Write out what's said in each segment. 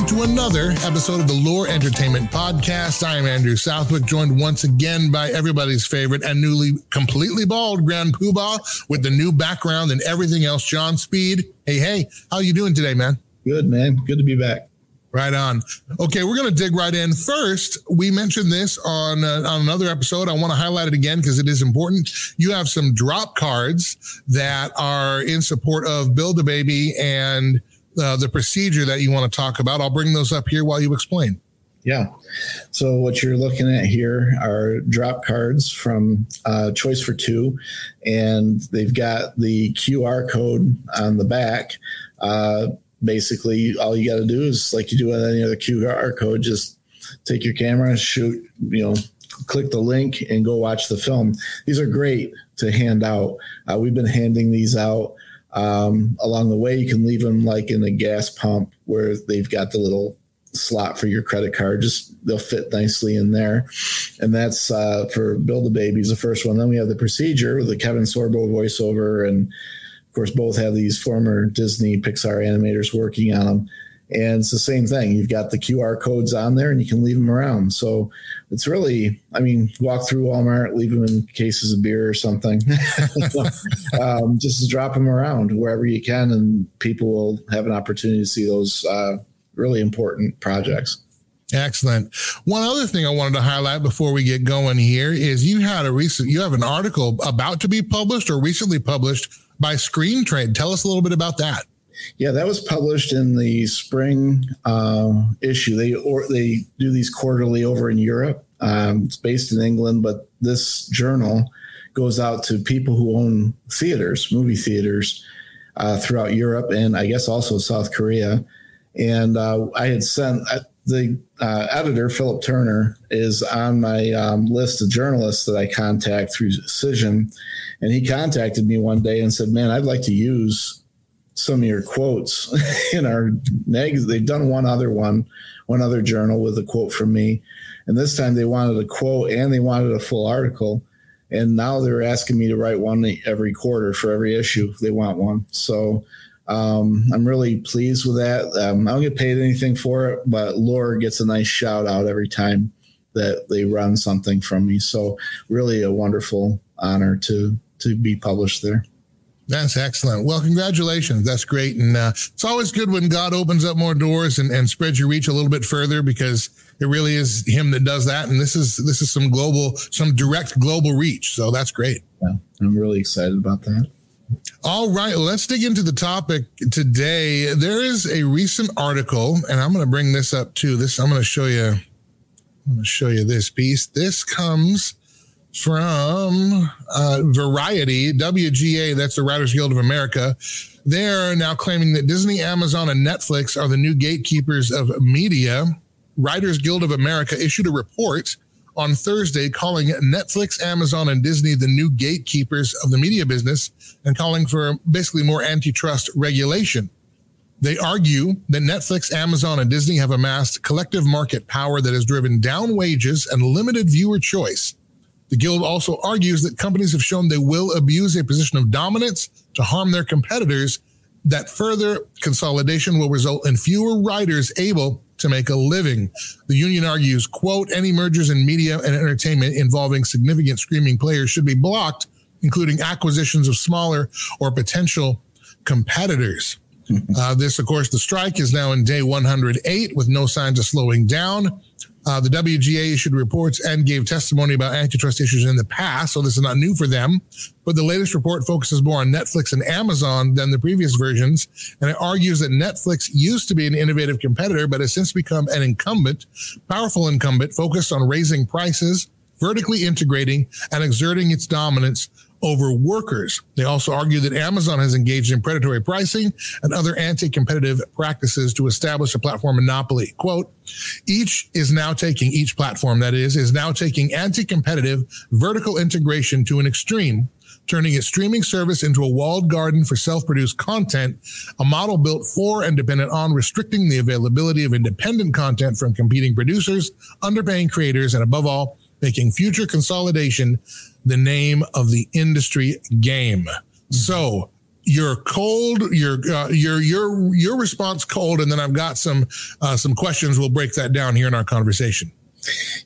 once again, everyone. Welcome to another episode of the Loor Entertainment Podcast. I am Andrew Southwick, joined once again by everybody's favorite and newly completely bald Grand Poobah with the new background and everything else, Jon Speed. Hey, hey, how you doing today, man? Good, man. Good to be back. Right on. Okay, we're going to dig right in. First, we mentioned this on uh, on another episode. I want to highlight it again because it is important. You have some drop cards that are in support of Build a Baby and uh, the procedure that you want to talk about. I'll bring those up here while you explain. Yeah. So what you're looking at here are drop cards from uh, Choice for Two, and they've got the QR code on the back. Uh, basically all you got to do is like you do with any other QR code, just take your camera, shoot, you know, click the link and go watch the film. These are great to hand out. Uh, we've been handing these out um, along the way. You can leave them like in a gas pump where they've got the little slot for your credit card. Just they'll fit nicely in there. And that's uh, for Build a Baby is the first one. Then we have the procedure with the Kevin Sorbo voiceover and of course, both have these former Disney Pixar animators working on them. And it's the same thing. You've got the QR codes on there and you can leave them around. So it's really, I mean, walk through Walmart, leave them in cases of beer or something. um, just drop them around wherever you can, and people will have an opportunity to see those uh, really important projects. Excellent. One other thing I wanted to highlight before we get going here is you had a recent, you have an article about to be published or recently published by Screen Trade. Tell us a little bit about that. Yeah, that was published in the spring uh, issue. They or they do these quarterly over in Europe. Um, it's based in England, but this journal goes out to people who own theaters, movie theaters uh, throughout Europe, and I guess also South Korea. And uh, I had sent uh, the uh, editor, Philip Turner, is on my um, list of journalists that I contact through Cision and he contacted me one day and said, Man, I'd like to use some of your quotes in our. They've done one other one, one other journal with a quote from me. And this time they wanted a quote and they wanted a full article. And now they're asking me to write one every quarter for every issue. They want one. So um, I'm really pleased with that. Um, I don't get paid anything for it, but Loor gets a nice shout out every time that they run something from me. So really a wonderful honor to to be published there. That's excellent. Well, congratulations. That's great. And uh, it's always good when God opens up more doors and, and spreads your reach a little bit further because it really is him that does that. And this is this is some global, some direct global reach. So that's great. Yeah, I'm really excited about that. All right, let's dig into the topic today. There is a recent article, and I'm going to bring this up too. This I'm going to show you. I'm going to show you this piece. This comes from uh, Variety, WGA, that's the Writers Guild of America. They're now claiming that Disney, Amazon, and Netflix are the new gatekeepers of media. Writers Guild of America issued a report on Thursday calling Netflix, Amazon, and Disney the new gatekeepers of the media business and calling for basically more antitrust regulation. They argue that Netflix, Amazon, and Disney have amassed collective market power that has driven down wages and limited viewer choice the Guild also argues that companies have shown they will abuse a position of dominance to harm their competitors, that further consolidation will result in fewer writers able to make a living. The union argues, quote, any mergers in media and entertainment involving significant streaming players should be blocked, including acquisitions of smaller or potential competitors. Uh, this, of course, the strike is now in day 108 with no signs of slowing down. Uh, the WGA issued reports and gave testimony about antitrust issues in the past, so this is not new for them. But the latest report focuses more on Netflix and Amazon than the previous versions, and it argues that Netflix used to be an innovative competitor, but has since become an incumbent, powerful incumbent focused on raising prices, vertically integrating, and exerting its dominance over workers. They also argue that Amazon has engaged in predatory pricing and other anti-competitive practices to establish a platform monopoly. Quote, each is now taking, each platform that is, is now taking anti-competitive vertical integration to an extreme turning its streaming service into a walled garden for self-produced content, a model built for and dependent on restricting the availability of independent content from competing producers, underpaying creators, and above all, making future consolidation the name of the industry game. So your cold, your uh, your your your response cold, and then I've got some uh, some questions. We'll break that down here in our conversation.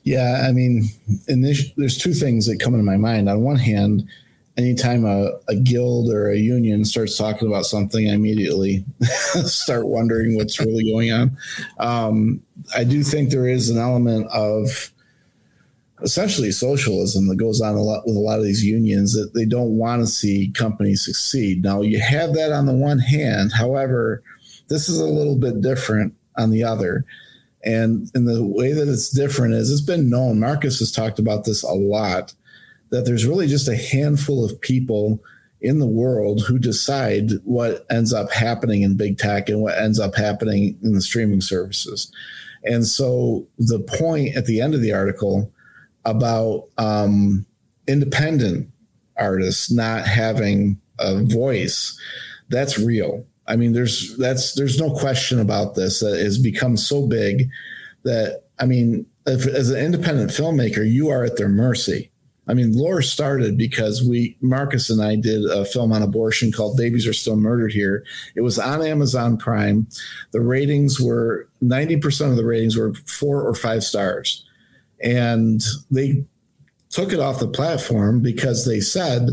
Yeah, I mean, this, there's two things that come into my mind. On one hand, anytime a, a guild or a union starts talking about something, I immediately start wondering what's really going on. Um, I do think there is an element of essentially socialism that goes on a lot with a lot of these unions that they don't want to see companies succeed. Now you have that on the one hand, however, this is a little bit different on the other. And in the way that it's different is it's been known, Marcus has talked about this a lot, that there's really just a handful of people in the world who decide what ends up happening in big tech and what ends up happening in the streaming services. And so the point at the end of the article about um, independent artists not having a voice, that's real. I mean, there's that's there's no question about this. That has become so big that I mean, if, as an independent filmmaker, you are at their mercy. I mean, Loor started because we, Marcus and I, did a film on abortion called "Babies Are Still Murdered Here." It was on Amazon Prime. The ratings were ninety percent of the ratings were four or five stars and they took it off the platform because they said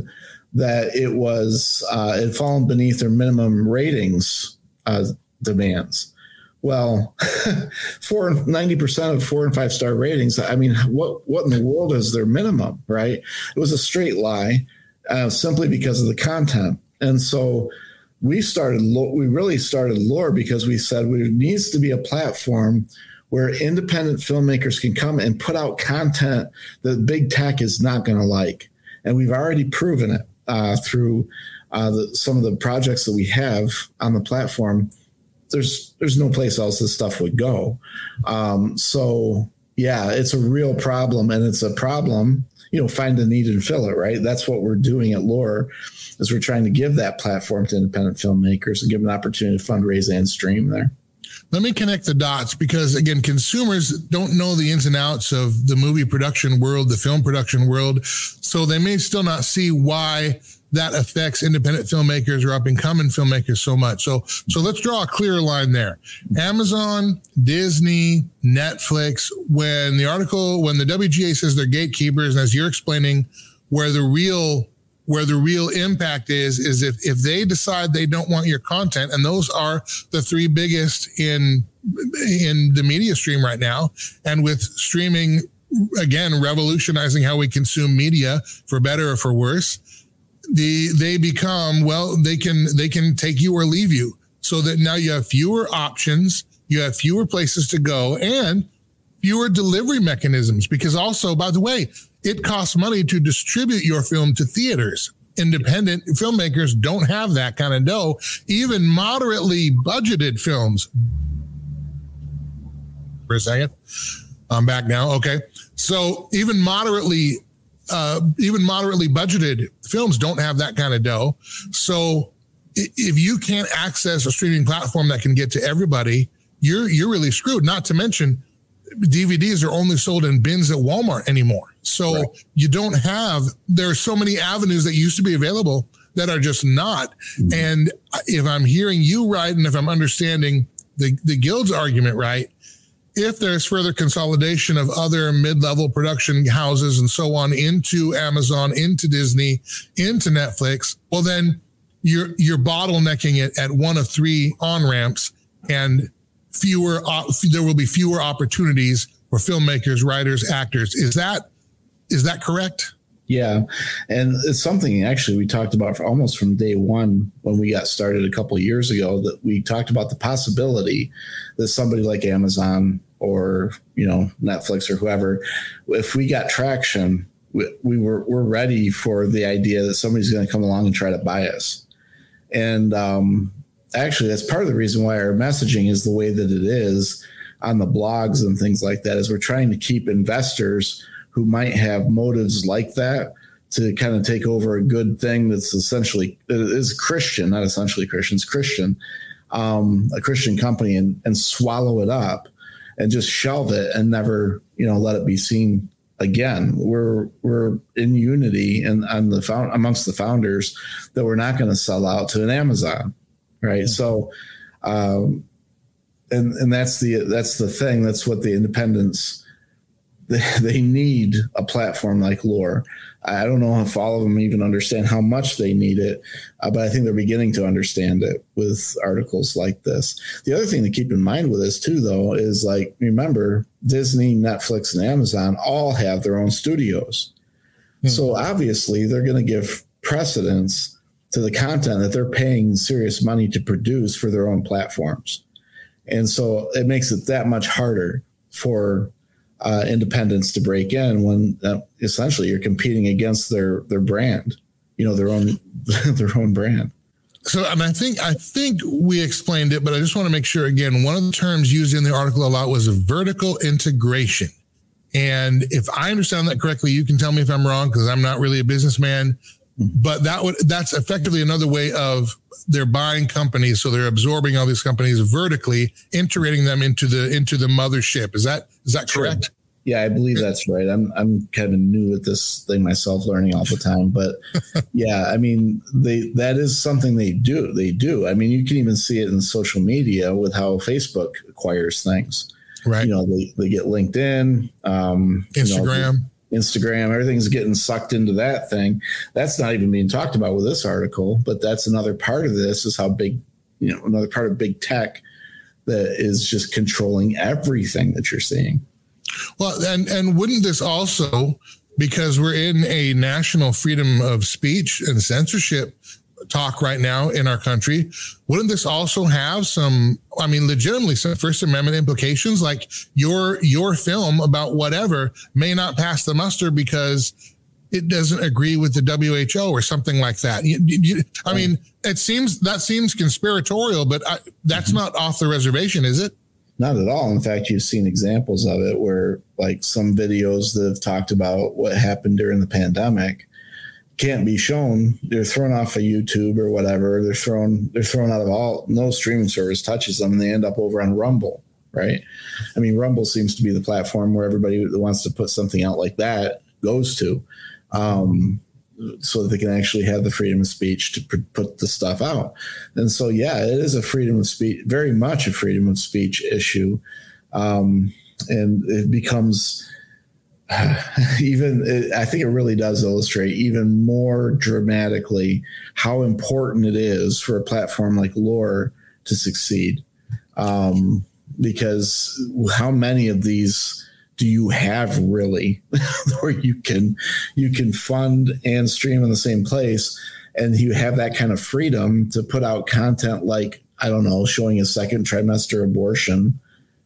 that it was uh, it fallen beneath their minimum ratings uh, demands. Well, four ninety percent of four and five star ratings. I mean, what what in the world is their minimum? Right? It was a straight lie, uh, simply because of the content. And so we started. We really started Loor because we said there needs to be a platform where independent filmmakers can come and put out content that big tech is not going to like. And we've already proven it uh, through uh, the, some of the projects that we have on the platform. There's there's no place else this stuff would go. Um, so yeah, it's a real problem, and it's a problem. You know, find the need and fill it. Right. That's what we're doing at Loor, is we're trying to give that platform to independent filmmakers and give them an opportunity to fundraise and stream there let me connect the dots because again consumers don't know the ins and outs of the movie production world the film production world so they may still not see why that affects independent filmmakers or up and coming filmmakers so much. So so let's draw a clear line there. Amazon disney netflix when the article when the wga says they're gatekeepers and as you're explaining where the real where the real impact is is if if they decide they don't want your content and those are the three biggest in in the media stream right now and with streaming again revolutionizing how we consume media for better or for worse the they become well they can they can take you or leave you. So that now you have fewer options you have fewer places to go and fewer delivery mechanisms. Because also by the way it costs money to distribute your film to theaters. Independent filmmakers don't have that kind of dough. Even moderately budgeted films. For a second. I'm back now. Okay. So even moderately, uh, even moderately budgeted films don't have that kind of dough. So if you can't access a streaming platform that can get to everybody, you're you're really screwed. Not to mention DVDs are only sold in bins at Walmart anymore. So right. you don't have, there are so many avenues that used to be available that are just not. Mm-hmm. And if I'm hearing you right, and if I'm understanding the, the guild's argument right, if there's further consolidation of other mid-level production houses and so on into Amazon, into Disney, into Netflix, well then you're you're bottlenecking it at one of three on ramps and fewer there will be fewer opportunities for filmmakers, writers, actors. Is that is that correct? Yeah, and it's something actually we talked about almost from day one when we got started a couple years ago. That we talked about the possibility that somebody like Amazon or you know Netflix or whoever, if we got traction, we, we were we're ready for the idea that somebody's going to come along and try to buy us. And um, actually, that's part of the reason why our messaging is the way that it is on the blogs and things like that. Is we're trying to keep investors who might have motives like that to kind of take over a good thing that's essentially is Christian, not essentially Christian, it's Christian, um, a Christian company, and and swallow it up and just shelve it and never you know let it be seen again, we're we're in unity and on the found amongst the founders that we're not going to sell out to an Amazon, right? So, um, and and that's the that's the thing. That's what the independents they, they need a platform like Loor. I don't know if all of them even understand how much they need it, uh, but I think they're beginning to understand it with articles like this. The other thing to keep in mind with this too, though, is like remember Disney, Netflix, and Amazon all have their own studios, hmm. so obviously they're going to give precedence to the content that they're paying serious money to produce for their own platforms, and so it makes it that much harder for uh, independents to break in when uh, essentially you're competing against their their brand, you know, their own their own brand. So, and I think I think we explained it, but I just want to make sure again. One of the terms used in the article a lot was vertical integration, and if I understand that correctly, you can tell me if I'm wrong because I'm not really a businessman. But that would that's effectively another way of they're buying companies, so they're absorbing all these companies vertically, integrating them into the into the mothership. Is that is that correct? Yeah, I believe that's right. I'm I'm kind of new at this thing myself, learning all the time. But yeah, I mean, they that is something they do. They do. I mean, you can even see it in social media with how Facebook acquires things. Right. You know, they they get LinkedIn, um, Instagram. You know, Instagram, everything's getting sucked into that thing. That's not even being talked about with this article, but that's another part of this is how big, you know, another part of big tech that is just controlling everything that you're seeing. Well, and and wouldn't this also because we're in a national freedom of speech and censorship talk right now in our country, wouldn't this also have some I mean legitimately some first amendment implications like your your film about whatever may not pass the muster because it doesn't agree with the WHO or something like that. You, you, I mean, it seems that seems conspiratorial, but I, that's mm-hmm. not off the reservation, is it? Not at all. In fact, you've seen examples of it where, like, some videos that have talked about what happened during the pandemic can't be shown. They're thrown off of YouTube or whatever. They're thrown. They're thrown out of all. No streaming service touches them, and they end up over on Rumble. Right? I mean, Rumble seems to be the platform where everybody that wants to put something out like that goes to. Um, so that they can actually have the freedom of speech to put the stuff out. And so, yeah, it is a freedom of speech, very much a freedom of speech issue. Um, and it becomes even, it, I think it really does illustrate even more dramatically how important it is for a platform like Loor to succeed. Um, because how many of these do you have really where you can you can fund and stream in the same place and you have that kind of freedom to put out content like i don't know showing a second trimester abortion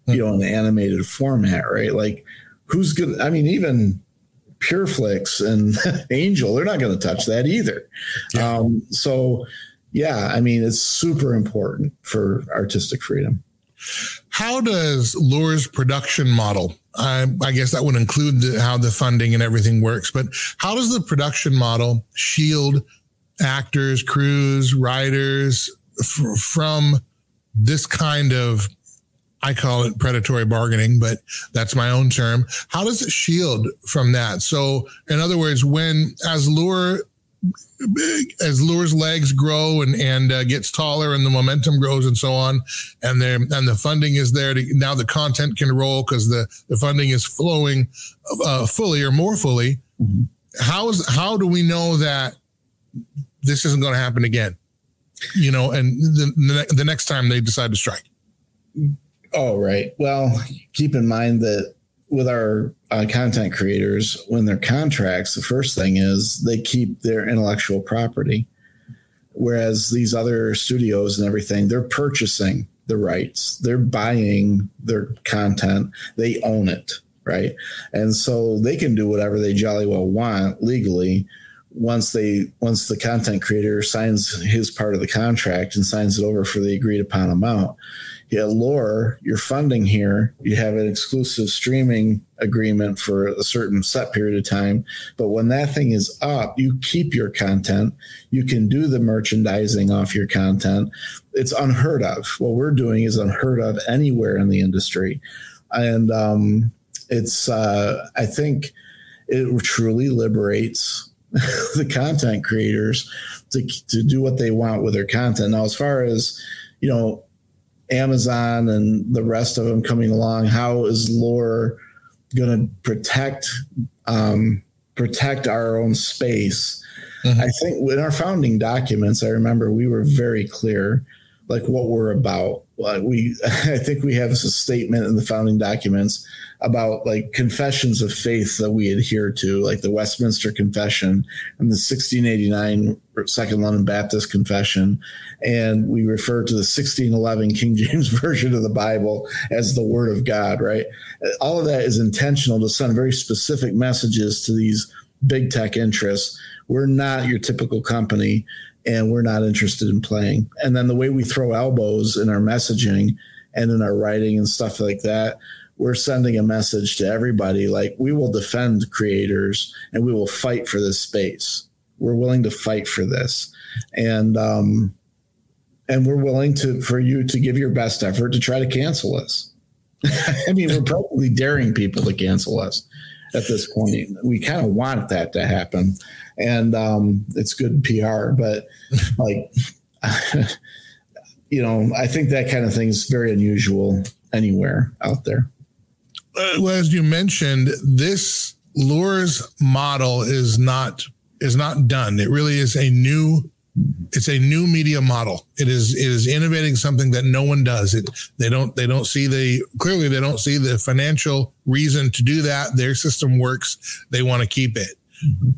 you know in an animated format right like who's good i mean even Pure Flix and angel they're not going to touch that either yeah. um, so yeah i mean it's super important for artistic freedom how does Loor's production model? I, I guess that would include the, how the funding and everything works, but how does the production model shield actors, crews, writers f- from this kind of I call it predatory bargaining, but that's my own term. How does it shield from that? So, in other words, when as Loor as Loor's legs grow and and uh, gets taller and the momentum grows and so on, and there and the funding is there to now the content can roll because the the funding is flowing uh, fully or more fully. Mm-hmm. How is how do we know that this isn't going to happen again? You know, and the the next time they decide to strike. Oh right. Well, keep in mind that with our uh, content creators, when they're contracts, the first thing is they keep their intellectual property. Whereas these other studios and everything, they're purchasing the rights, they're buying their content, they own it, right? And so they can do whatever they jolly well want legally once they once the content creator signs his part of the contract and signs it over for the agreed upon amount yeah, Loor, you're funding here. You have an exclusive streaming agreement for a certain set period of time. But when that thing is up, you keep your content. You can do the merchandising off your content. It's unheard of. What we're doing is unheard of anywhere in the industry. And um, it's, uh, I think, it truly liberates the content creators to, to do what they want with their content. Now, as far as, you know, Amazon and the rest of them coming along, how is Loor going to protect um, protect our own space? Mm-hmm. I think in our founding documents, I remember we were very clear, like what we're about. We, I think we have a statement in the founding documents about like confessions of faith that we adhere to, like the Westminster Confession and the 1689 Second London Baptist Confession. And we refer to the 1611 King James Version of the Bible as the Word of God, right? All of that is intentional to send very specific messages to these big tech interests. We're not your typical company and we're not interested in playing. And then the way we throw elbows in our messaging and in our writing and stuff like that we're sending a message to everybody like we will defend creators and we will fight for this space we're willing to fight for this and um and we're willing to for you to give your best effort to try to cancel us i mean we're probably daring people to cancel us at this point. We kind of want that to happen. And um it's good pr but like you know i think that kind of thing is very unusual anywhere out there. Well, as you mentioned, this Loor's model is not is not done. It really is a new it's a new media model. It is it is innovating something that no one does. It they don't they don't see the clearly they don't see the financial reason to do that. Their system works. They want to keep it. Mm-hmm.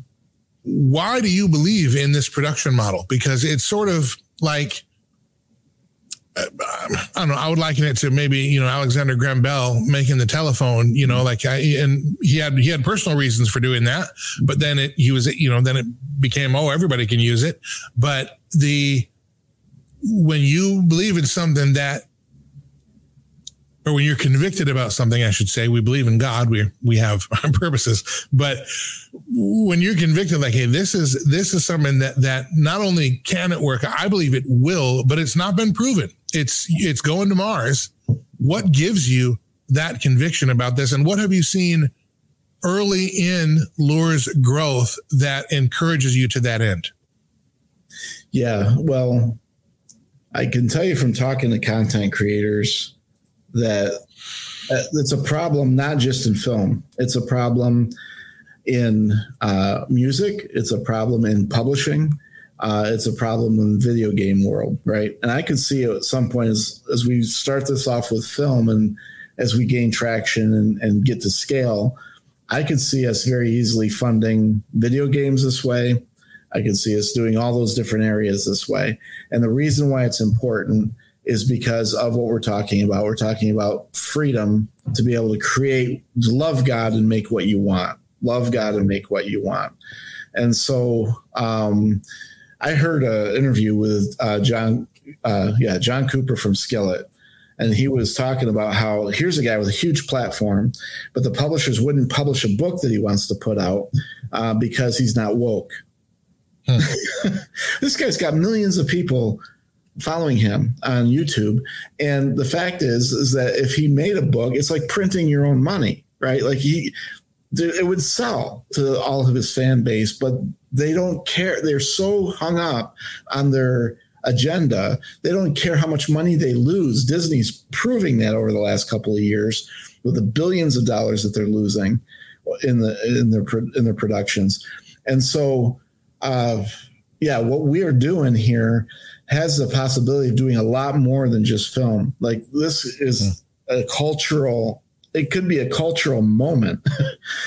Why do you believe in this production model? Because it's sort of like I don't know. I would liken it to maybe you know Alexander Graham Bell making the telephone. You know, like I, and he had he had personal reasons for doing that, but then it he was you know then it became oh everybody can use it. But the when you believe in something that or when you're convicted about something, I should say, we believe in God. We we have our purposes, but when you're convicted, like, hey, this is this is something that that not only can it work, I believe it will, but it's not been proven. It's it's going to Mars. What gives you that conviction about this, and what have you seen early in Loor's growth that encourages you to that end? Yeah, well, I can tell you from talking to content creators that uh, it's a problem not just in film. It's a problem in uh, music. It's a problem in publishing. Uh, it's a problem in the video game world, right? And I can see at some point as as we start this off with film and as we gain traction and, and get to scale, I could see us very easily funding video games this way. I can see us doing all those different areas this way. And the reason why it's important is because of what we're talking about. We're talking about freedom to be able to create, to love God and make what you want. Love God and make what you want. And so um, I heard an interview with uh, John, uh, yeah, John Cooper from Skillet. And he was talking about how here's a guy with a huge platform, but the publishers wouldn't publish a book that he wants to put out uh, because he's not woke. Hmm. this guy's got millions of people following him on YouTube. And the fact is, is that if he made a book, it's like printing your own money, right? Like he, it would sell to all of his fan base, but they don't care. They're so hung up on their agenda. They don't care how much money they lose. Disney's proving that over the last couple of years with the billions of dollars that they're losing in the in their in their productions. And so, uh, yeah, what we are doing here has the possibility of doing a lot more than just film. Like this is hmm. a cultural. It could be a cultural moment.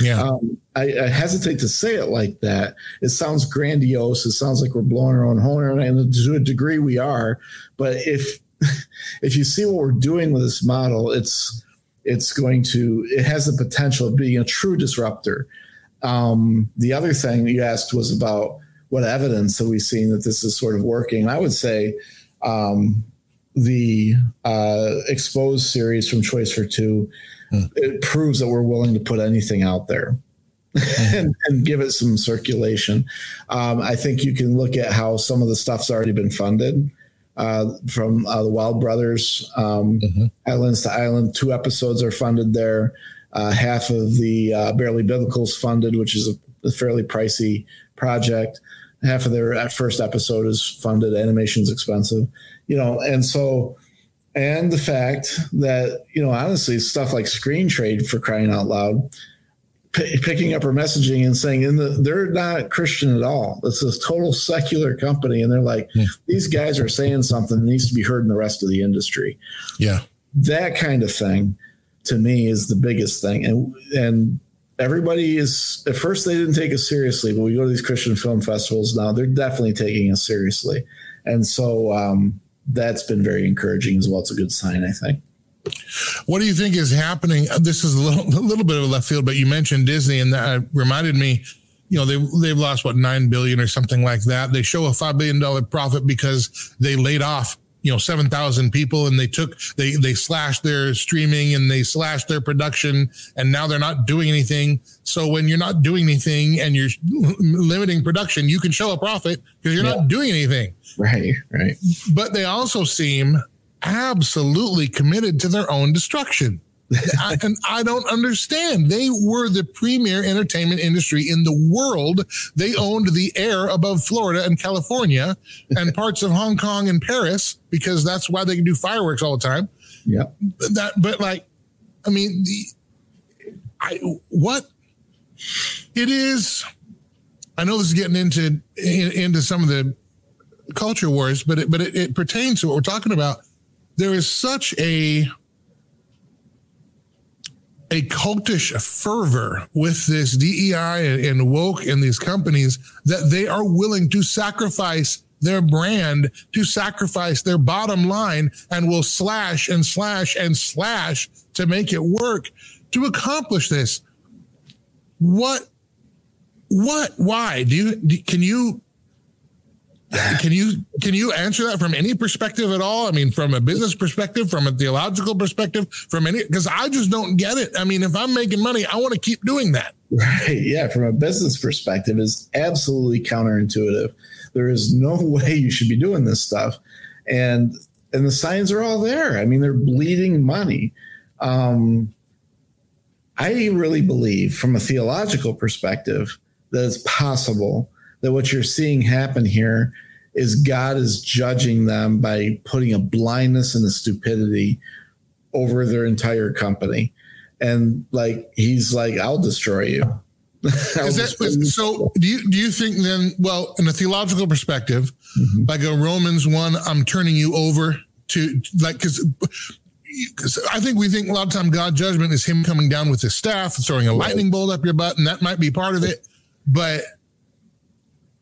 Yeah. um, I, I, hesitate to say it like that. It sounds grandiose. It sounds like we're blowing our own horn, and to a degree we are. But if if you see what we're doing with this model, it's it's going to it has the potential of being a true disruptor. Um, the other thing you asked was about what evidence have we seen that this is sort of working? I would say um, the uh, exposed series from Choice for Two mm. it proves that we're willing to put anything out there. Hmm. and, and, give it some circulation. Um, I think you can look at how some of the stuff's already been funded uh, from uh, the Wild Brothers, um, mm-hmm. Islands to Island. Two episodes are funded there. Uh, half of the uh, Barely Biblical is funded, which is a, a, fairly pricey project. Half of their first episode is funded. Animation's expensive, you know, and so, and the fact that you know, honestly, stuff like Screen Trade for crying out loud p- picking up her messaging and saying, and the, they're not Christian at all. It's a total secular company. And they're like, yeah. these guys are saying something that needs to be heard in the rest of the industry. Yeah. That kind of thing to me is the biggest thing. And, and, Everybody is at first they didn't take us seriously, but we go to these Christian film festivals now. They're definitely taking us seriously, and so um, that's been very encouraging as well. It's a good sign, I think. What do you think is happening? Uh, this is a little, a little bit of a left field, but you mentioned Disney, and that uh, reminded me. You know, they they've lost what nine billion or something like that. They show a five billion dollar profit because they laid off you know seven thousand people, and they took they they slashed their streaming and they slashed their production, and now they're not doing anything. So when you're not doing anything and you're limiting production, you can show a profit because you're yeah. not doing anything. Right, right. But they also seem absolutely committed to their own destruction. I, and I don't understand. They were the premier entertainment industry in the world. They owned the air above Florida and California and parts of Hong Kong and Paris because that's why they can do fireworks all the time. Yeah. That, but like, I mean, the, I, what it is, I know this is getting into, in, into some of the culture wars, but it, but it, it pertains to what we're talking about there is such a a cultish fervor with this DEI and woke and these companies that they are willing to sacrifice their brand, to sacrifice their bottom line, and will slash and slash and slash to make it work to accomplish this. What, what, why do you, can you can you can you answer that from any perspective at all? I mean, from a business perspective, from a theological perspective, from any because I just don't get it. I mean, if I'm making money, I want to keep doing that. Right. Yeah. From a business perspective, is absolutely counterintuitive. There is no way you should be doing this stuff, and and the signs are all there. I mean, they're bleeding money. Um, I really believe, from a theological perspective, that it's possible that what you're seeing happen here is God is judging them by putting a blindness and a stupidity over their entire company. And like he's like, I'll destroy you. I'll destroy you. so do you do you think then well in a theological perspective mm-hmm. like a romans 1 i'm turning you over to like because I think we think a lot of time God judgment is him coming down with his staff, throwing a lightning bolt up your butt, and that might be part of it. But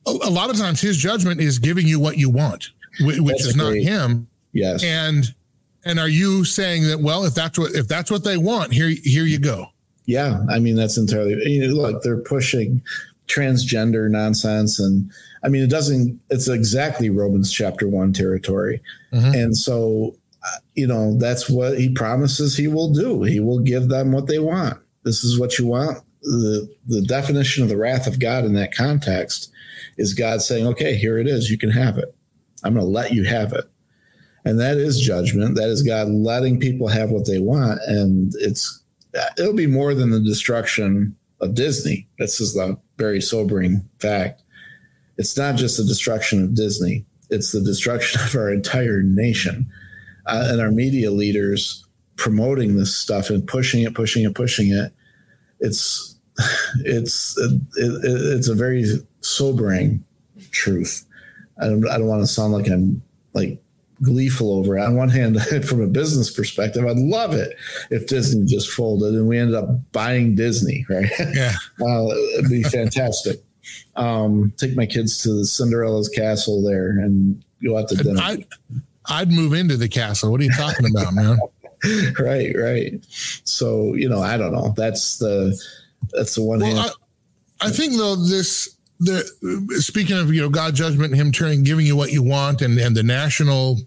a, lot of times his judgment is giving you what you want, which, which is not him. Yes. And and are you saying that well, if that's what if that's what they want, here here you go. Yeah, I mean that's entirely. You know, look, they're pushing transgender nonsense, and I mean it doesn't. It's exactly Romans chapter one territory, mm-hmm. and so uh, you know that's what he promises he will do. He will give them what they want. This is what you want. The the definition of the wrath of God in that context is God saying, okay, here it is. You can have it. I'm going to let you have it. And that is judgment. That is God letting people have what they want. And it's, it'll be more than the destruction of Disney. This is the very sobering fact. It's not just the destruction of Disney, it's the destruction of our entire nation uh, and our media leaders promoting this stuff and pushing it, pushing it, pushing it. It's, it's, it, it, it's a very sobering truth. I don't, I don't want to sound like I'm like gleeful over it. On one hand, from a business perspective, I'd love it if Disney just folded and we ended up buying Disney, right? Yeah. uh, it'd be fantastic. Um, take my kids to the Cinderella's castle there and go out to dinner. I'd, I'd move into the castle. What are you talking about, man? right, right. So, you know, I don't know. That's the, that's the one well, hand. I, I think though, this, the speaking of you know God judgment, Him turning, giving you what you want, and and the national,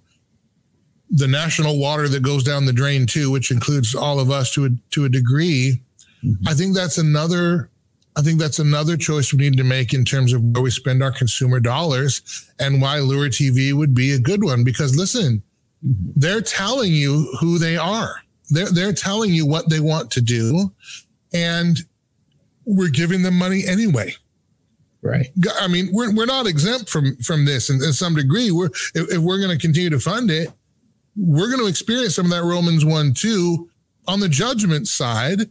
the national water that goes down the drain too, which includes all of us to a to a degree. Mm-hmm. I think that's another. I think that's another choice we need to make in terms of where we spend our consumer dollars and why Loor TV would be a good one. Because listen. They're telling you who they are. They're they're telling you what they want to do, and we're giving them money anyway. Right. I mean, we're we're not exempt from from this in, in some degree. We're if, if we're going to continue to fund it, we're going to experience some of that Romans one two on the judgment side,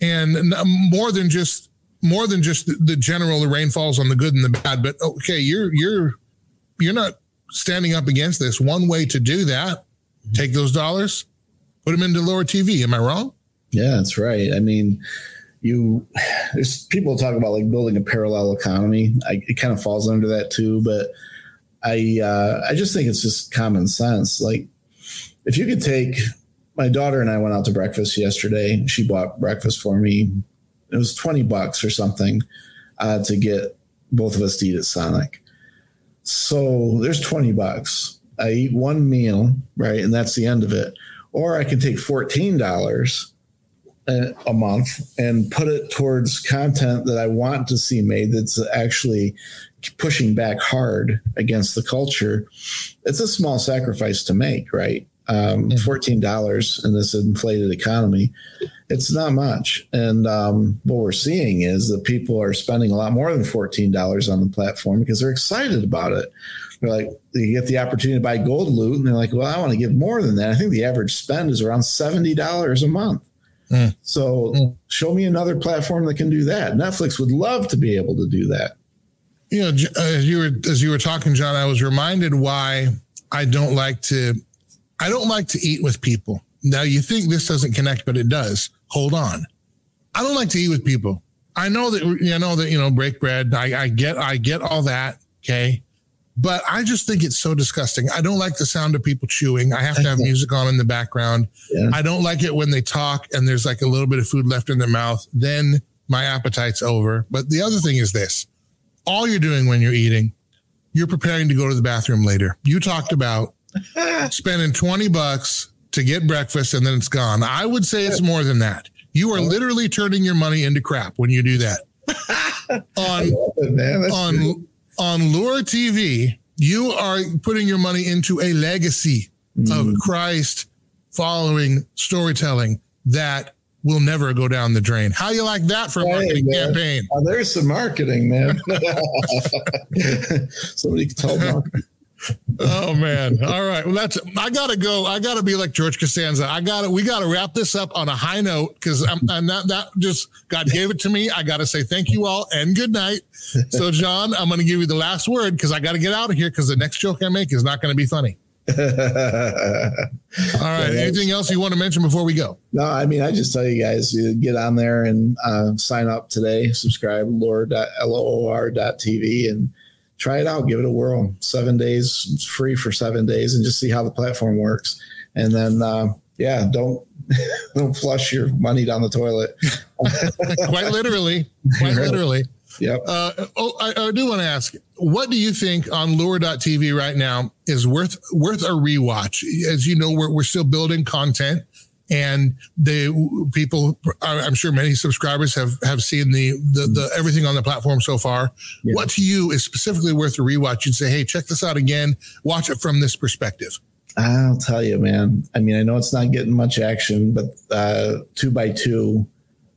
and more than just more than just the, the general the rain falls on the good and the bad. But okay, you're you're you're not standing up against this. One way to do that, take those dollars, put them into Loor TV. Am I wrong? Yeah, that's right. I mean, you there's people talk about like building a parallel economy. I, it kind of falls under that too, but I uh, I just think it's just common sense. Like if you could take my daughter and I went out to breakfast yesterday. She bought breakfast for me. It was twenty bucks or something uh, to get both of us to eat at Sonic. So there's twenty bucks. I eat one meal, right, and that's the end of it. Or I can take fourteen dollars uh, a month and put it towards content that I want to see made that's actually pushing back hard against the culture, it's a small sacrifice to make, right? Um, $14 in this inflated economy, it's not much. And um, what we're seeing is that people are spending a lot more than $14 on the platform because they're excited about it. They're like, they get the opportunity to buy gold loot, and they're like, well, I want to give more than that. I think the average spend is around $70 a month. Mm. So mm. show me another platform that can do that. Netflix would love to be able to do that. You know, as you were as you were talking, Jon, I was reminded why I don't like to I don't like to eat with people. Now you think this doesn't connect, but it does. Hold on. I don't like to eat with people. I know that you know that you know break bread. I, I get I get all that. Okay. But I just think it's so disgusting. I don't like the sound of people chewing. I have to have music on in the background. Yeah. I don't like it when they talk and there's like a little bit of food left in their mouth. Then my appetite's over. But the other thing is this all you're doing when you're eating, you're preparing to go to the bathroom later. You talked about spending 20 bucks to get breakfast and then it's gone. I would say it's more than that. You are literally turning your money into crap when you do that. on it, on on Loor TV, you are putting your money into a legacy mm. of Christ following storytelling that will never go down the drain. How you like that for a marketing hey, campaign? Oh, there's some marketing, man. Somebody told marketing oh man. All right. Well, that's I gotta go. I gotta be like George Costanza. I gotta we gotta wrap this up on a high note because I'm, I'm not that just God gave it to me. I gotta say thank you all and good night. So Jon, I'm gonna give you the last word because I gotta get out of here because the next joke I make is not gonna be funny. all right. Anything else you want to mention before we go? No, I mean, I just tell you guys, you get on there and uh, sign up today, subscribe, loor.loor.tv, and try it out, give it a whirl. Seven days, it's free for seven days, and just see how the platform works. And then, uh, yeah, don't don't flush your money down the toilet. quite literally, quite literally. Yep. Uh, oh, I, I do want to ask, what do you think on Loor.tv right now is worth worth a rewatch? As you know, we're we're still building content and the people i'm sure many subscribers have have seen the the, the everything on the platform so far. Yeah. what to you is specifically worth a rewatch you'd say hey check this out again. Watch it from this perspective. I'll tell you man. I mean i know it's not getting much action but uh two by two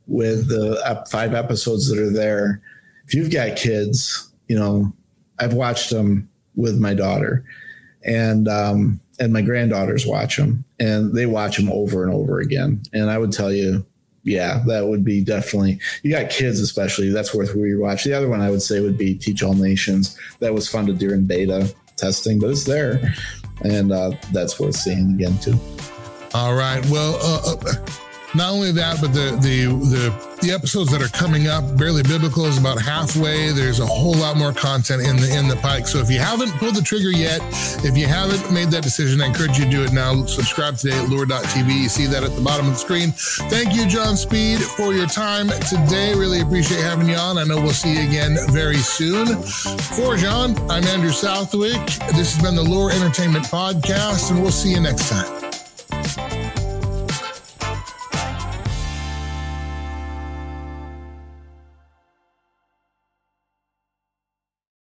with the five episodes that are there. If you've got kids you know i've watched them with my daughter. And um and my granddaughters watch them and they watch them over and over again. And I would tell you, yeah, that would be definitely, you got kids, especially that's worth rewatch. The other one I would say would be Teach All Nations. That was funded during beta testing, but it's there. And uh, that's worth seeing again, too. All right. Well, uh, uh not only that, but the the the the episodes that are coming up, barely biblical is about halfway. There's a whole lot more content in the in the pike. So if you haven't pulled the trigger yet, if you haven't made that decision, I encourage you to do it now. Subscribe today at loor.tv. You see that at the bottom of the screen. Thank you, Jon Speed, for your time today. Really appreciate having you on. I know we'll see you again very soon. For Jon, I'm Andrew Southwick. This has been the Loor Entertainment Podcast, and we'll see you next time.